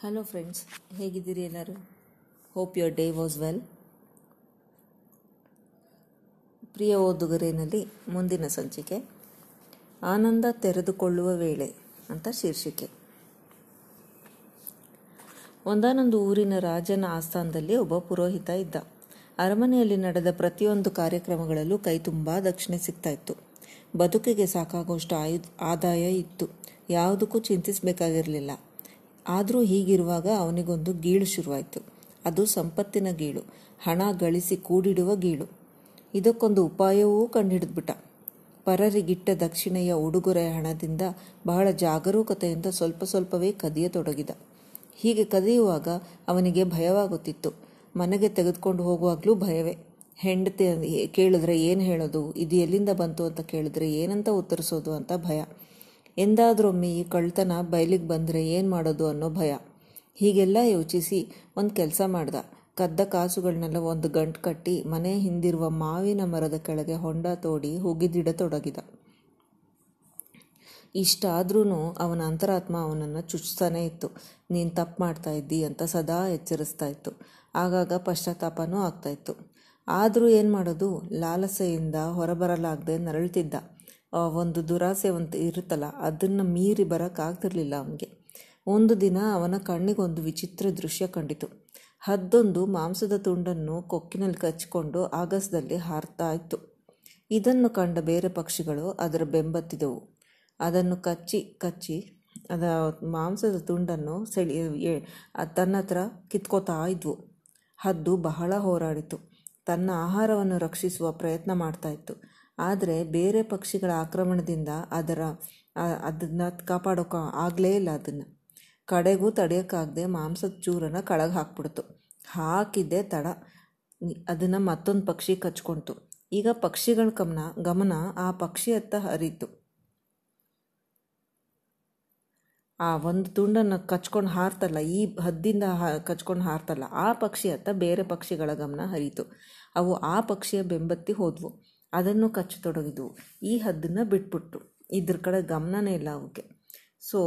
Hello friends ಹೇಗಿದ್ದೀರಿ ಎಲ್ಲರೂ? Hope your day was well ಪ್ರಿಯ ಓದುಗರೇನಲ್ಲಿ ಮುಂದಿನ ಸಂಚಿಕೆ, ಆನಂದ ತೆರೆದುಕೊಳ್ಳುವ ವೇಳೆ ಅಂತ ಶೀರ್ಷಿಕೆ. ಒಂದಾನೊಂದು ಊರಿನ ರಾಜನ ಆಸ್ಥಾನದಲ್ಲಿ ಒಬ್ಬ ಪುರೋಹಿತ ಇದ್ದ. ಅರಮನೆಯಲ್ಲಿ ನಡೆದ ಪ್ರತಿಯೊಂದು ಕಾರ್ಯಕ್ರಮಗಳಲ್ಲೂ ಕೈ ತುಂಬ ದಕ್ಷಿಣೆ ಸಿಗ್ತಾ ಇತ್ತು. ಬದುಕಿಗೆ ಸಾಕಾಗುವಷ್ಟು ಆಯು, ಆದಾಯ ಇತ್ತು. ಯಾವುದಕ್ಕೂ ಚಿಂತಿಸಬೇಕಾಗಿರಲಿಲ್ಲ. ಆದರೂ ಹೀಗಿರುವಾಗ ಅವನಿಗೊಂದು ಗೀಳು ಶುರುವಾಯಿತು. ಅದು ಸಂಪತ್ತಿನ ಗೀಳು. ಹಣ ಗಳಿಸಿ ಕೂಡಿಡುವ ಗೀಳು. ಇದಕ್ಕೊಂದು ಉಪಾಯವೂ ಕಂಡುಹಿಡಿದ್ಬಿಟ್ಟ. ಪರರಿಗಿಟ್ಟ ದಕ್ಷಿಣೆಯ ಉಡುಗೊರೆ ಹಣದಿಂದ ಬಹಳ ಜಾಗರೂಕತೆಯಿಂದ ಸ್ವಲ್ಪ ಸ್ವಲ್ಪವೇ ಕದಿಯತೊಡಗಿದ. ಹೀಗೆ ಕದಿಯುವಾಗ ಅವನಿಗೆ ಭಯವಾಗುತ್ತಿತ್ತು. ಮನೆಗೆ ತೆಗೆದುಕೊಂಡು ಹೋಗುವಾಗಲೂ ಭಯವೇ. ಹೆಂಡತಿ ಕೇಳಿದ್ರೆ ಏನು ಹೇಳೋದು? ಇದು ಎಲ್ಲಿಂದ ಬಂತು ಅಂತ ಕೇಳಿದ್ರೆ ಏನಂತ ಉತ್ತರಿಸೋದು ಅಂತ ಭಯ. ಎಂದಾದ್ರೊಮ್ಮೆ ಈ ಕಳ್ತನ ಬಯಲಿಗೆ ಬಂದರೆ ಏನು ಮಾಡೋದು ಅನ್ನೋ ಭಯ. ಹೀಗೆಲ್ಲ ಯೋಚಿಸಿ ಒಂದು ಕೆಲಸ ಮಾಡ್ದ. ಕದ್ದ ಕಾಸುಗಳನ್ನೆಲ್ಲ ಒಂದು ಗಂಟು ಕಟ್ಟಿ ಮನೆ ಹಿಂದಿರುವ ಮಾವಿನ ಮರದ ಕೆಳಗೆ ಹೊಂಡ ತೋಡಿ ಹುಗಿದಿಡತೊಡಗಿದ ಇಷ್ಟಾದ್ರೂ ಅವನ ಅಂತರಾತ್ಮ ಅವನನ್ನು ಚುಚ್ತಾನೇ ಇತ್ತು. ನೀನು ತಪ್ಪು ಮಾಡ್ತಾ ಇದ್ದಿ ಅಂತ ಸದಾ ಎಚ್ಚರಿಸ್ತಾ ಇತ್ತು. ಆಗಾಗ ಪಶ್ಚಾತ್ತಾಪನೂ ಆಗ್ತಾ ಇತ್ತು. ಆದರೂ ಏನು ಮಾಡೋದು? ಲಾಲಸೆಯಿಂದ ಹೊರಬರಲಾಗದೆ ನರಳ್ತಿದ್ದ. ಒಂದು ದುರಾಸೆ ಒಂದು ಇರುತ್ತಲ್ಲ, ಅದನ್ನು ಮೀರಿ ಬರೋಕ್ಕಾಗ್ತಿರ್ಲಿಲ್ಲ ಅವನಿಗೆ. ಒಂದು ದಿನ ಅವನ ಕಣ್ಣಿಗೊಂದು ವಿಚಿತ್ರ ದೃಶ್ಯ ಕಂಡಿತು. ಹದ್ದೊಂದು ಮಾಂಸದ ತುಂಡನ್ನು ಕೊಕ್ಕಿನಲ್ಲಿ ಕಚ್ಚಿಕೊಂಡು ಆಗಸದಲ್ಲಿ ಹಾರ್ತಾ ಇತ್ತು. ಇದನ್ನು ಕಂಡ ಬೇರೆ ಪಕ್ಷಿಗಳು ಅದರ ಬೆಂಬತ್ತಿದವು. ಅದನ್ನು ಕಚ್ಚಿ ಕಚ್ಚಿ ಅದ ಮಾಂಸದ ತುಂಡನ್ನು ಸೆಳಿ ತನ್ನ ಹತ್ರ ಕಿತ್ಕೋತಾ ಇದ್ವು. ಹದ್ದು ಬಹಳ ಹೋರಾಡಿತು. ತನ್ನ ಆಹಾರವನ್ನು ರಕ್ಷಿಸುವ ಪ್ರಯತ್ನ ಮಾಡ್ತಾ ಆದರೆ ಬೇರೆ ಪಕ್ಷಿಗಳ ಆಕ್ರಮಣದಿಂದ ಅದರ ಅದನ್ನು ಕಾಪಾಡೋಕೆ ಆಗಲೇ ಇಲ್ಲ ಅದನ್ನು. ಕಡೆಗೂ ತಡೆಯೋಕ್ಕಾಗದೆ ಮಾಂಸದ ಚೂರನ್ನು ಕಳಗೆ ಹಾಕ್ಬಿಡ್ತು. ಹಾಕಿದ್ದೆ ತಡ. ಅದನ್ನು ಮತ್ತೊಂದು ಪಕ್ಷಿ ಕಚ್ಕೊಳ್ತು ಈಗ ಪಕ್ಷಿಗಳ ಗಮನ ಗಮನ ಆ ಪಕ್ಷಿಯತ್ತ ಹರಿತು. ಆ ಒಂದು ತುಂಡನ್ನು ಕಚ್ಕೊಂಡು ಹಾರ್ತಲ್ಲ, ಈ ಹದ್ದಿಂದ ಕಚ್ಕೊಂಡು ಹಾರ್ತಲ್ಲ, ಆ ಪಕ್ಷಿ ಹತ್ತ ಬೇರೆ ಪಕ್ಷಿಗಳ ಗಮನ ಹರಿತು. ಅವು ಆ ಪಕ್ಷಿಯ ಬೆಂಬತ್ತಿ ಹೋದ್ವು. ಅದನ್ನು ಕಚ್ಚತೊಡಗಿದ್ವು. ಈ ಹದ್ದನ್ನು ಬಿಟ್ಬಿಟ್ಟು ಇದ್ರ ಕಡೆ ಗಮನನೇ ಇಲ್ಲ ಅವಕ್ಕೆ ಸೊ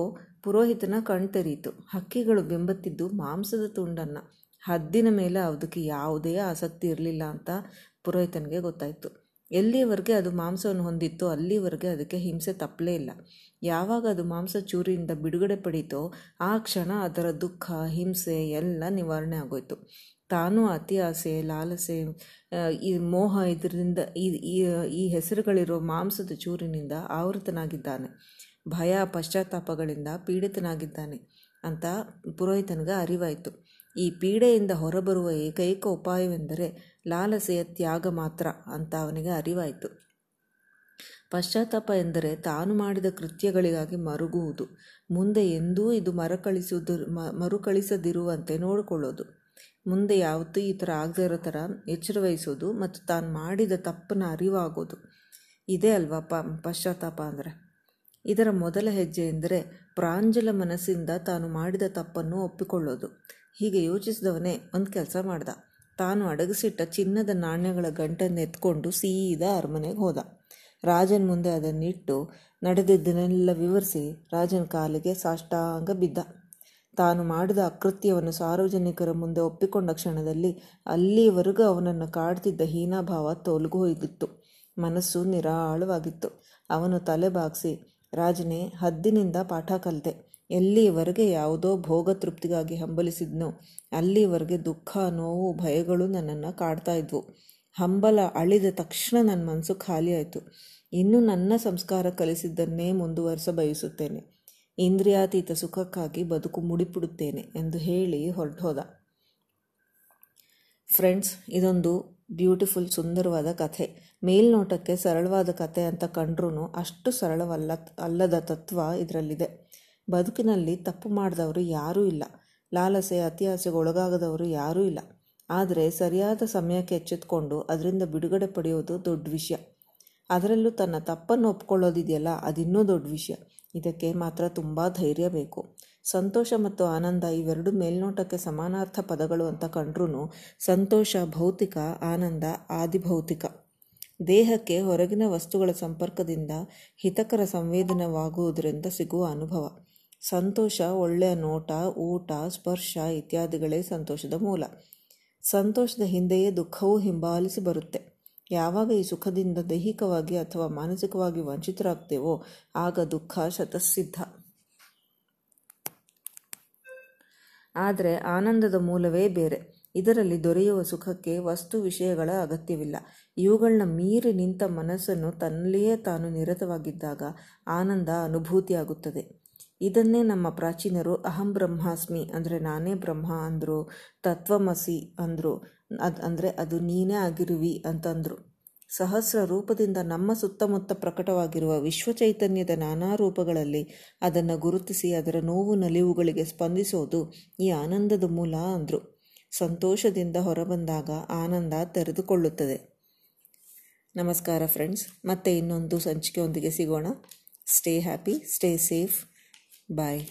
ಪುರೋಹಿತನ ಕಣ್ ತೆರೀತು. ಹಕ್ಕಿಗಳು ಬೆಂಬತ್ತಿದ್ದು ಮಾಂಸದ ತುಂಡನ್ನು. ಹದ್ದಿನ ಮೇಲೆ ಅದಕ್ಕೆ ಯಾವುದೇ ಆಸಕ್ತಿ ಇರಲಿಲ್ಲ ಅಂತ ಪುರೋಹಿತನಿಗೆ ಗೊತ್ತಾಯಿತು. ಎಲ್ಲಿಯವರೆಗೆ ಅದು ಮಾಂಸವನ್ನು ಹೊಂದಿತ್ತೋ ಅಲ್ಲಿವರೆಗೆ ಅದಕ್ಕೆ ಹಿಂಸೆ ತಪ್ಪಲೇ ಇಲ್ಲ. ಯಾವಾಗ ಅದು ಮಾಂಸ ಚೂರಿಯಿಂದ ಬಿಡುಗಡೆ ಪಡೀತೋ ಆ ಕ್ಷಣ ಅದರ ದುಃಖ, ಹಿಂಸೆ ಎಲ್ಲ ನಿವಾರಣೆ ಆಗೋಯ್ತು. ತಾನು ಅತಿ ಆಸೆ, ಲಾಲಸೆ ಈ ಮೋಹ ಇದರಿಂದ ಈ ಹೆಸರುಗಳಿರೋ ಮಾಂಸದ ಚೂರಿನಿಂದ ಆವೃತನಾಗಿದ್ದಾನೆ. ಭಯ, ಪಶ್ಚಾತ್ತಾಪಗಳಿಂದ ಪೀಡಿತನಾಗಿದ್ದಾನೆ ಅಂತ ಪುರೋಹಿತನಿಗೆ ಅರಿವಾಯಿತು. ಈ ಪೀಡೆಯಿಂದ ಹೊರಬರುವ ಏಕೈಕ ಉಪಾಯವೆಂದರೆ ಲಾಲಸೆಯ ತ್ಯಾಗ ಮಾತ್ರ ಅಂತ ಅವನಿಗೆ ಅರಿವಾಯಿತು. ಪಶ್ಚಾತ್ತಾಪ ಎಂದರೆ ತಾನು ಮಾಡಿದ ಕೃತ್ಯಗಳಿಗಾಗಿ ಮರುಗುವುದು, ಮುಂದೆ ಎಂದೂ ಇದು ಮರುಕಳಿಸುವುದು ಮರುಕಳಿಸದಿರುವಂತೆ ನೋಡಿಕೊಳ್ಳೋದು. ಮುಂದೆ ಯಾವತ್ತೂ ಈ ಥರ ಆಗದಿರೋ ಥರ ಎಚ್ಚರ ವಹಿಸೋದು ಮತ್ತು ತಾನು ಮಾಡಿದ ತಪ್ಪನ್ನು ಅರಿವಾಗೋದು. ಇದೇ ಅಲ್ವಾ ಪ, ಪಶ್ಚಾತ್ತಾಪ ಅಂದರೆ? ಇದರ ಮೊದಲ ಹೆಜ್ಜೆ ಎಂದರೆ ಪ್ರಾಂಜಲ ಮನಸ್ಸಿಂದ ತಾನು ಮಾಡಿದ ತಪ್ಪನ್ನು ಒಪ್ಪಿಕೊಳ್ಳೋದು. ಹೀಗೆ ಯೋಚಿಸಿದವನೇ ಒಂದು ಕೆಲಸ ಮಾಡ್ದ. ತಾನು ಅಡಗಿಸಿಟ್ಟ ಚಿನ್ನದ ನಾಣ್ಯಗಳ ಗಂಟನ್ನು ಎತ್ಕೊಂಡು ಸೀದಾ ಅರಮನೆಗೆ ಹೋದ. ರಾಜನ ಮುಂದೆ ಅದನ್ನಿಟ್ಟು ನಡೆದಿದ್ದನ್ನೆಲ್ಲ ವಿವರಿಸಿ ರಾಜನ ಕಾಲಿಗೆ ಸಾಷ್ಟಾಂಗ ಬಿದ್ದ. ತಾನು ಮಾಡಿದ ಅಕೃತ್ಯವನ್ನು ಸಾರ್ವಜನಿಕರ ಮುಂದೆ ಒಪ್ಪಿಕೊಂಡ ಕ್ಷಣದಲ್ಲಿ ಅಲ್ಲಿವರೆಗೂ ಅವನನ್ನು ಕಾಡ್ತಿದ್ದ ಹೀನಾಭಾವ ತೋಲ್ಗು ಹೋಗಿತ್ತು ಮನಸ್ಸು ನಿರಾಳವಾಗಿತ್ತು. ಅವನು ತಲೆ ಬಾಗಿಸಿ, ರಾಜನೇ, ಹದ್ದಿನಿಂದ ಪಾಠ ಕಲಿತೆ. ಎಲ್ಲಿಯವರೆಗೆ ಯಾವುದೋ ಭೋಗ ತೃಪ್ತಿಗಾಗಿ ಹಂಬಲಿಸಿದ್ನೋ, ಅಲ್ಲಿವರೆಗೆ ದುಃಖ, ನೋವು, ಭಯಗಳು ನನ್ನನ್ನು ಕಾಡ್ತಾ ಇದ್ವು. ಹಂಬಲ ಅಳಿದ ತಕ್ಷಣ ನನ್ನ ಮನಸ್ಸು ಖಾಲಿಯಾಯಿತು ಇನ್ನು ನನ್ನ ಸಂಸ್ಕಾರ ಕಲಿಸಿದ್ದನ್ನೇ ಮುಂದುವರೆಸ ಬಯಸುತ್ತೇನೆ. ಇಂದ್ರಿಯಾತೀತ ಸುಖಕ್ಕಾಗಿ ಬದುಕು ಮುಡಿಪಿಡುತ್ತೇನೆ ಎಂದು ಹೇಳಿ ಹೊರಟೋದ. ಫ್ರೆಂಡ್ಸ್, ಇದೊಂದು ಬ್ಯೂಟಿಫುಲ್ ಸುಂದರವಾದ ಕಥೆ. ಮೇಲ್ನೋಟಕ್ಕೆ ಸರಳವಾದ ಕಥೆ ಅಂತ ಕಂಡ್ರೂ ಅಷ್ಟು ಸರಳವಲ್ಲ, ಅಲ್ಲದ ತತ್ವ ಇದರಲ್ಲಿದೆ. ಬದುಕಿನಲ್ಲಿ ತಪ್ಪು ಮಾಡಿದವರು ಯಾರೂ ಇಲ್ಲ. ಲಾಲಸೆ ಅತಿಯಾಸೆಗೆ ಒಳಗಾಗದವರು ಯಾರೂ ಇಲ್ಲ. ಆದರೆ ಸರಿಯಾದ ಸಮಯಕ್ಕೆ ಎಚ್ಚೆತ್ಕೊಂಡು ಅದರಿಂದ ಬಿಡುಗಡೆ ಪಡೆಯೋದು ದೊಡ್ಡ ವಿಷಯ. ಅದರಲ್ಲೂ ತನ್ನ ತಪ್ಪನ್ನು ಒಪ್ಕೊಳ್ಳೋದಿದೆಯಲ್ಲ, ಅದಿನ್ನೂ ದೊಡ್ಡ ವಿಷಯ. ಇದಕ್ಕೆ ಮಾತ್ರ ತುಂಬ ಧೈರ್ಯ ಬೇಕು. ಸಂತೋಷ ಮತ್ತು ಆನಂದ ಇವೆರಡು ಮೇಲ್ನೋಟಕ್ಕೆ ಸಮಾನಾರ್ಥ ಪದಗಳು ಅಂತ ಕಂಡ್ರೂ ಸಂತೋಷ, ಭೌತಿಕ, ಆನಂದ, ಆದಿಭೌತಿಕ. ದೇಹಕ್ಕೆ ಹೊರಗಿನ ವಸ್ತುಗಳ ಸಂಪರ್ಕದಿಂದ ಹಿತಕರ ಸಂವೇದನವಾಗುವುದರಿಂದ ಸಿಗುವ ಅನುಭವ. ಸಂತೋಷ, ಒಳ್ಳೆಯ ನೋಟ, ಊಟ, ಸ್ಪರ್ಶ ಇತ್ಯಾದಿಗಳೇ ಸಂತೋಷದ ಮೂಲ. ಸಂತೋಷದ ಹಿಂದೆಯೇ ದುಃಖವೂ ಹಿಂಬಾಲಿಸಿ ಬರುತ್ತೆ. ಯಾವಾಗ ಈ ಸುಖದಿಂದ ದೈಹಿಕವಾಗಿ ಅಥವಾ ಮಾನಸಿಕವಾಗಿ ವಂಚಿತರಾಗ್ತೇವೋ, ಆಗ ದುಃಖ ಶತಸಿದ್ಧ. ಆದರೆ ಆನಂದದ ಮೂಲವೇ ಬೇರೆ. ಇದರಲ್ಲಿ ದೊರೆಯುವ ಸುಖಕ್ಕೆ ವಸ್ತು ವಿಷಯಗಳ ಅಗತ್ಯವಿಲ್ಲ. ಇವುಗಳನ್ನ ಮೀರಿ ನಿಂತ ಮನಸ್ಸನ್ನು ತನ್ನಲ್ಲಿಯೇ ತಾನು ನಿರತವಾಗಿದ್ದಾಗ ಆನಂದ ಅನುಭೂತಿಯಾಗುತ್ತದೆ. ಇದನ್ನೇ ನಮ್ಮ ಪ್ರಾಚೀನರು ಅಹಂ ಬ್ರಹ್ಮಾಸ್ಮಿ ಅಂದರೆ ನಾನೇ ಬ್ರಹ್ಮ ಅಂದರು, ತತ್ವಮಸಿ ಅಂದರು, ಅದು ಅಂದರೆ ಅದು ನೀನೇ ಆಗಿರುವಿ ಅಂತಂದರು. ಸಹಸ್ರ ರೂಪದಿಂದ ನಮ್ಮ ಸುತ್ತಮುತ್ತ ಪ್ರಕಟವಾಗಿರುವ ವಿಶ್ವ ಚೈತನ್ಯದ ನಾನಾ ರೂಪಗಳಲ್ಲಿ ಅದನ್ನು ಗುರುತಿಸಿ ಅದರ ನೋವು ನಲಿವುಗಳಿಗೆ ಸ್ಪಂದಿಸೋದು ಈ ಆನಂದದ ಮೂಲ ಅಂದರು. ಸಂತೋಷದಿಂದ ಹೊರಬಂದಾಗ ಆನಂದ ತೆರೆದುಕೊಳ್ಳುತ್ತದೆ. ನಮಸ್ಕಾರ ಫ್ರೆಂಡ್ಸ್ ಮತ್ತೆ ಇನ್ನೊಂದು ಸಂಚಿಕೆಯೊಂದಿಗೆ ಸಿಗೋಣ. Stay happy stay safe Bye.